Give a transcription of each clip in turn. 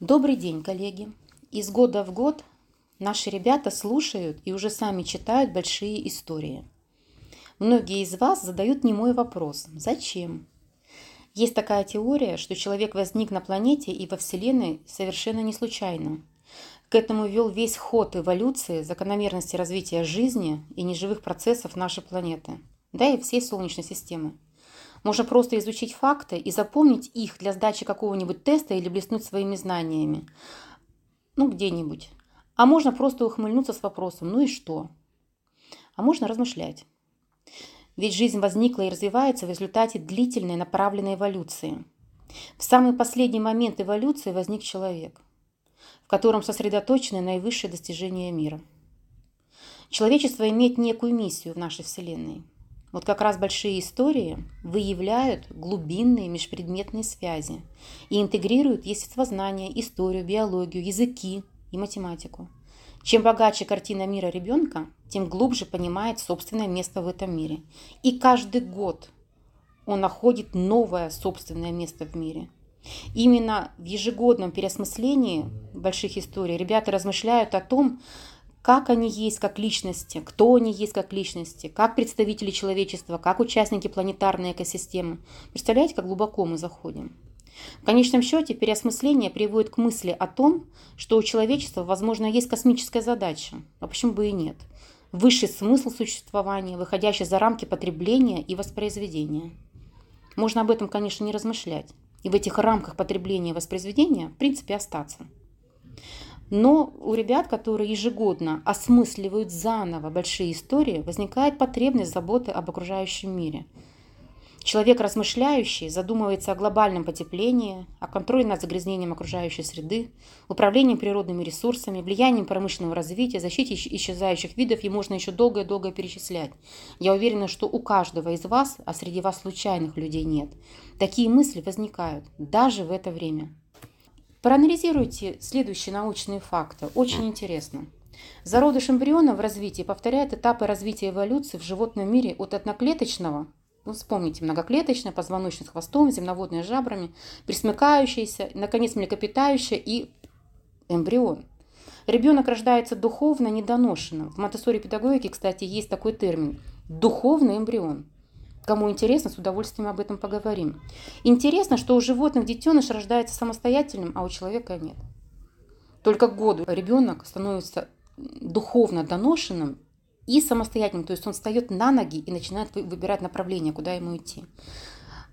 Добрый день, коллеги! Из года в год наши ребята слушают и уже сами читают большие истории. Многие из вас задают немой вопрос «Зачем?». Есть такая теория, что человек возник на планете и во Вселенной совершенно не случайно. К этому вел весь ход эволюции, закономерности развития жизни и неживых процессов нашей планеты, да и всей Солнечной системы. Можно просто изучить факты и запомнить их для сдачи какого-нибудь теста или блеснуть своими знаниями. Ну, где-нибудь. А можно просто ухмыльнуться с вопросом «ну и что?». А можно размышлять. Ведь жизнь возникла и развивается в результате длительной направленной эволюции. В самый последний момент эволюции возник человек, в котором сосредоточены наивысшие достижения мира. Человечество имеет некую миссию в нашей Вселенной – вот как раз большие истории выявляют глубинные межпредметные связи и интегрируют естествознание, историю, биологию, языки и математику. Чем богаче картина мира ребенка, тем глубже понимает собственное место в этом мире. И каждый год он находит новое собственное место в мире. Именно в ежегодном переосмыслении больших историй ребята размышляют о том, как они есть как личности, кто они есть как личности, как представители человечества, как участники планетарной экосистемы. Представляете, как глубоко мы заходим? В конечном счете переосмысление приводит к мысли о том, что у человечества, возможно, есть космическая задача, а почему бы и нет. Высший смысл существования, выходящий за рамки потребления и воспроизведения. Можно об этом, конечно, не размышлять. И в этих рамках потребления и воспроизведения, в принципе, остаться. Но у ребят, которые ежегодно осмысливают заново большие истории, возникает потребность заботы об окружающем мире. Человек размышляющий задумывается о глобальном потеплении, о контроле над загрязнением окружающей среды, управлении природными ресурсами, влиянием промышленного развития, защите исчезающих видов, и можно еще долго и долго перечислять. Я уверена, что у каждого из вас, а среди вас случайных людей нет, такие мысли возникают даже в это время. Проанализируйте следующие научные факты. Очень интересно. Зародыш эмбриона в развитии повторяет этапы развития эволюции в животном мире от одноклеточного, ну, вспомните, многоклеточное, позвоночный с хвостом, земноводные жабрами, присмыкающийся, наконец, млекопитающее и эмбрион. Ребенок рождается духовно недоношенным. В монтессори педагогике, кстати, есть такой термин – духовный эмбрион – Кому интересно, с удовольствием об этом поговорим. Интересно, что у животных детеныш рождается самостоятельным, а у человека нет. Только к году ребенок становится духовно доношенным и самостоятельным, то есть он встает на ноги и начинает выбирать направление, куда ему идти.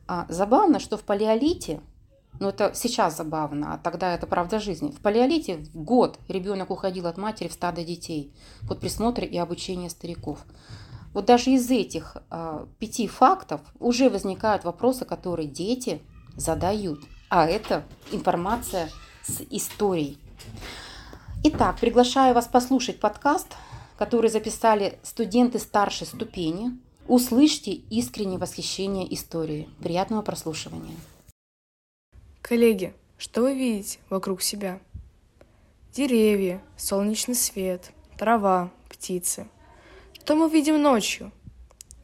А забавно, что в палеолите, ну это сейчас забавно, а тогда это правда жизни, в палеолите в год ребенок уходил от матери в стадо детей под присмотр и обучение стариков. Вот даже из этих э, пяти фактов уже возникают вопросы, которые дети задают. А это информация с историей. Итак, приглашаю вас послушать подкаст, который записали студенты старшей ступени. Услышьте искреннее восхищение историей. Приятного прослушивания. Коллеги, что вы видите вокруг себя? Деревья, солнечный свет, трава, птицы – что мы видим ночью?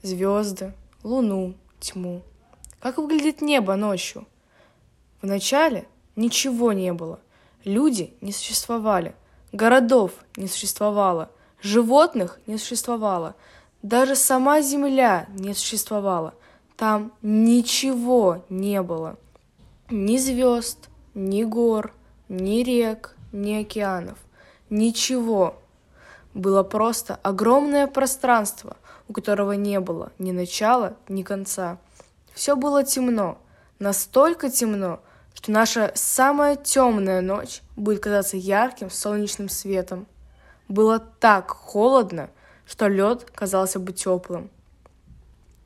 Звезды, луну, тьму. Как выглядит небо ночью? Вначале ничего не было. Люди не существовали. Городов не существовало. Животных не существовало. Даже сама Земля не существовала. Там ничего не было. Ни звезд, ни гор, ни рек, ни океанов. Ничего было просто огромное пространство, у которого не было ни начала, ни конца. Все было темно, настолько темно, что наша самая темная ночь будет казаться ярким солнечным светом. Было так холодно, что лед казался бы теплым.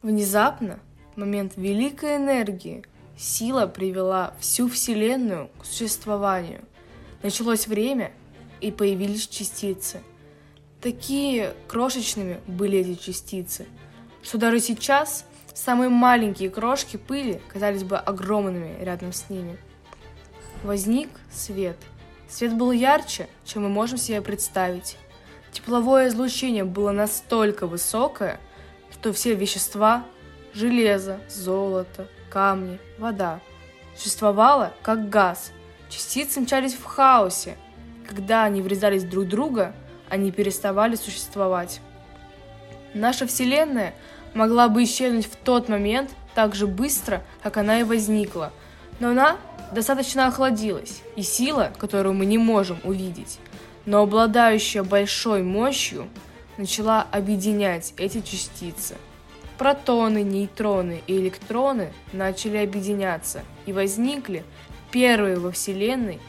Внезапно, в момент великой энергии, сила привела всю Вселенную к существованию. Началось время, и появились частицы – Такие крошечными были эти частицы, что даже сейчас самые маленькие крошки пыли казались бы огромными рядом с ними. Возник свет. Свет был ярче, чем мы можем себе представить. Тепловое излучение было настолько высокое, что все вещества – железо, золото, камни, вода – существовало как газ, частицы мчались в хаосе. Когда они врезались друг в друга, они переставали существовать. Наша Вселенная могла бы исчезнуть в тот момент так же быстро, как она и возникла, но она достаточно охладилась, и сила, которую мы не можем увидеть, но обладающая большой мощью, начала объединять эти частицы. Протоны, нейтроны и электроны начали объединяться, и возникли первые во Вселенной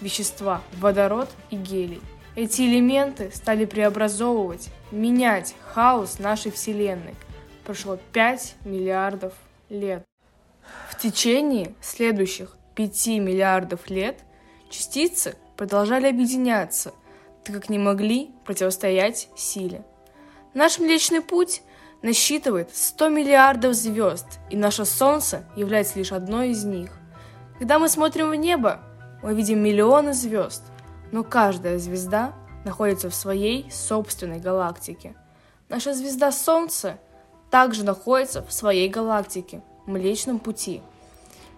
вещества – водород и гелий. Эти элементы стали преобразовывать, менять хаос нашей Вселенной. Прошло 5 миллиардов лет. В течение следующих 5 миллиардов лет частицы продолжали объединяться, так как не могли противостоять силе. Наш Млечный Путь насчитывает 100 миллиардов звезд, и наше Солнце является лишь одной из них. Когда мы смотрим в небо, мы видим миллионы звезд – но каждая звезда находится в своей собственной галактике. Наша звезда Солнце также находится в своей галактике, Млечном Пути.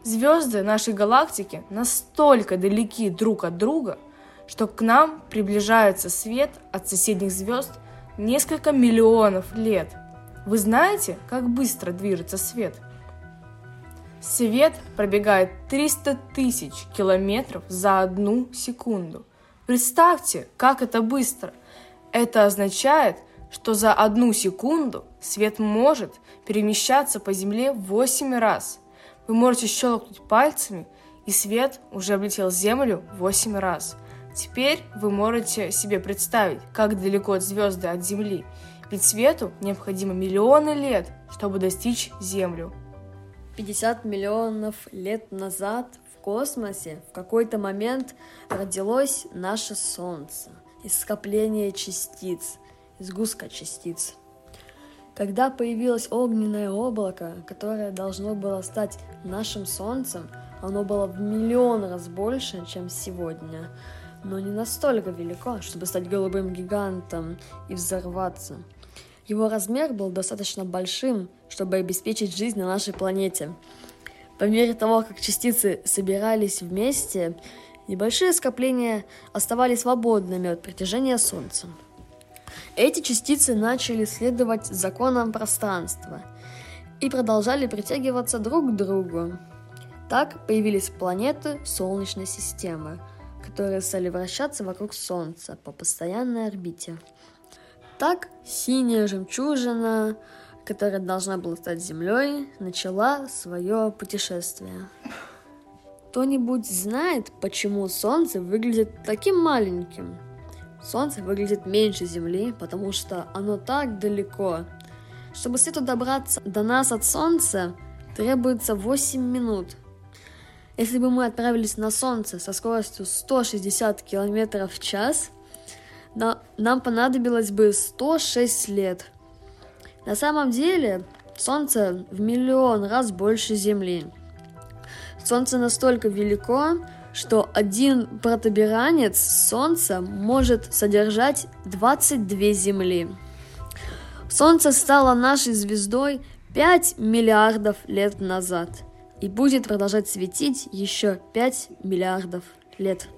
Звезды нашей галактики настолько далеки друг от друга, что к нам приближается свет от соседних звезд несколько миллионов лет. Вы знаете, как быстро движется свет? Свет пробегает 300 тысяч километров за одну секунду. Представьте, как это быстро. Это означает, что за одну секунду свет может перемещаться по Земле 8 раз. Вы можете щелкнуть пальцами, и свет уже облетел Землю 8 раз. Теперь вы можете себе представить, как далеко звезды от Земли, ведь свету необходимо миллионы лет, чтобы достичь Землю. 50 миллионов лет назад космосе в какой-то момент родилось наше Солнце из скопления частиц, из гуска частиц. Когда появилось огненное облако, которое должно было стать нашим Солнцем, оно было в миллион раз больше, чем сегодня, но не настолько велико, чтобы стать голубым гигантом и взорваться. Его размер был достаточно большим, чтобы обеспечить жизнь на нашей планете – по мере того, как частицы собирались вместе, небольшие скопления оставались свободными от притяжения Солнца. Эти частицы начали следовать законам пространства и продолжали притягиваться друг к другу. Так появились планеты Солнечной системы, которые стали вращаться вокруг Солнца по постоянной орбите. Так синяя жемчужина, которая должна была стать Землей, начала свое путешествие. Кто-нибудь знает, почему Солнце выглядит таким маленьким? Солнце выглядит меньше Земли, потому что оно так далеко. Чтобы свету добраться до нас от Солнца, требуется 8 минут. Если бы мы отправились на Солнце со скоростью 160 км в час, нам понадобилось бы 106 лет – на самом деле, Солнце в миллион раз больше Земли. Солнце настолько велико, что один протуберанец Солнца может содержать 22 Земли. Солнце стало нашей звездой 5 миллиардов лет назад и будет продолжать светить еще 5 миллиардов лет.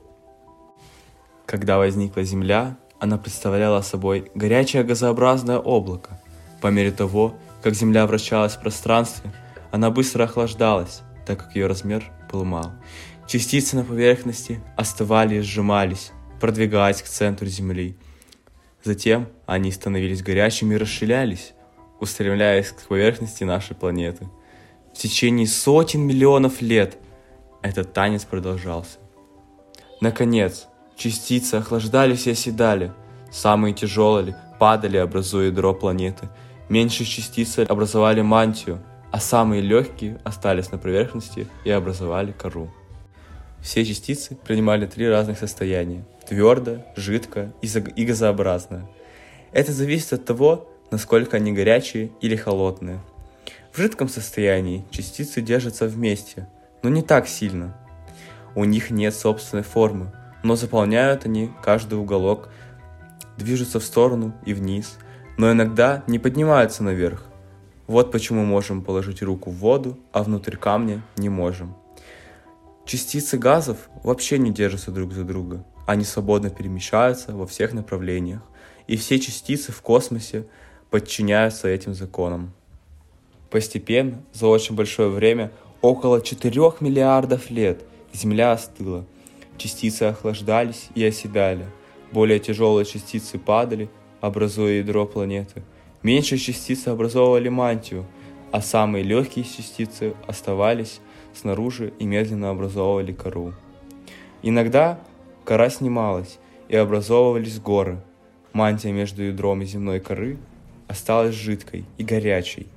Когда возникла Земля, она представляла собой горячее газообразное облако, по мере того, как Земля вращалась в пространстве, она быстро охлаждалась, так как ее размер был мал. Частицы на поверхности остывали и сжимались, продвигаясь к центру Земли. Затем они становились горячими и расширялись, устремляясь к поверхности нашей планеты. В течение сотен миллионов лет этот танец продолжался. Наконец, частицы охлаждались и оседали. Самые тяжелые падали, образуя ядро планеты – Меньшие частицы образовали мантию, а самые легкие остались на поверхности и образовали кору. Все частицы принимали три разных состояния – твердое, жидкое и газообразное. Это зависит от того, насколько они горячие или холодные. В жидком состоянии частицы держатся вместе, но не так сильно. У них нет собственной формы, но заполняют они каждый уголок, движутся в сторону и вниз – но иногда не поднимаются наверх. Вот почему можем положить руку в воду, а внутрь камня не можем. Частицы газов вообще не держатся друг за друга. Они свободно перемещаются во всех направлениях. И все частицы в космосе подчиняются этим законам. Постепенно, за очень большое время, около 4 миллиардов лет, Земля остыла. Частицы охлаждались и оседали. Более тяжелые частицы падали, образуя ядро планеты. Меньшие частицы образовывали мантию, а самые легкие частицы оставались снаружи и медленно образовывали кору. Иногда кора снималась, и образовывались горы. Мантия между ядром и земной коры осталась жидкой и горячей.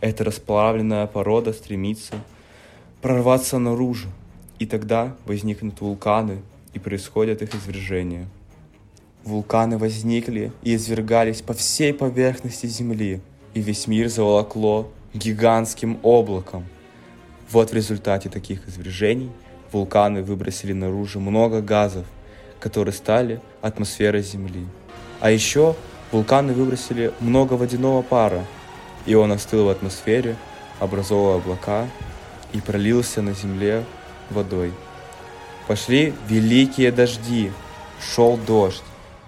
Эта расплавленная порода стремится прорваться наружу, и тогда возникнут вулканы, и происходят их извержения. Вулканы возникли и извергались по всей поверхности Земли, и весь мир заволокло гигантским облаком. Вот в результате таких извержений вулканы выбросили наружу много газов, которые стали атмосферой Земли. А еще вулканы выбросили много водяного пара, и он остыл в атмосфере, образовал облака и пролился на Земле водой. Пошли великие дожди, шел дождь,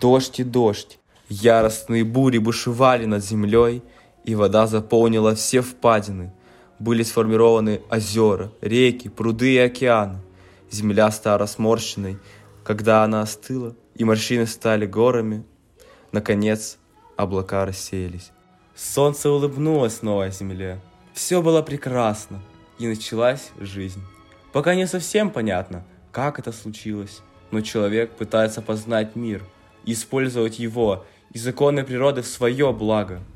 дождь и дождь. Яростные бури бушевали над землей, и вода заполнила все впадины. Были сформированы озера, реки, пруды и океаны. Земля стала сморщенной, когда она остыла, и морщины стали горами. Наконец, облака рассеялись. Солнце улыбнулось новой земле. Все было прекрасно, и началась жизнь. Пока не совсем понятно, как это случилось, но человек пытается познать мир, использовать его и законы природы в свое благо –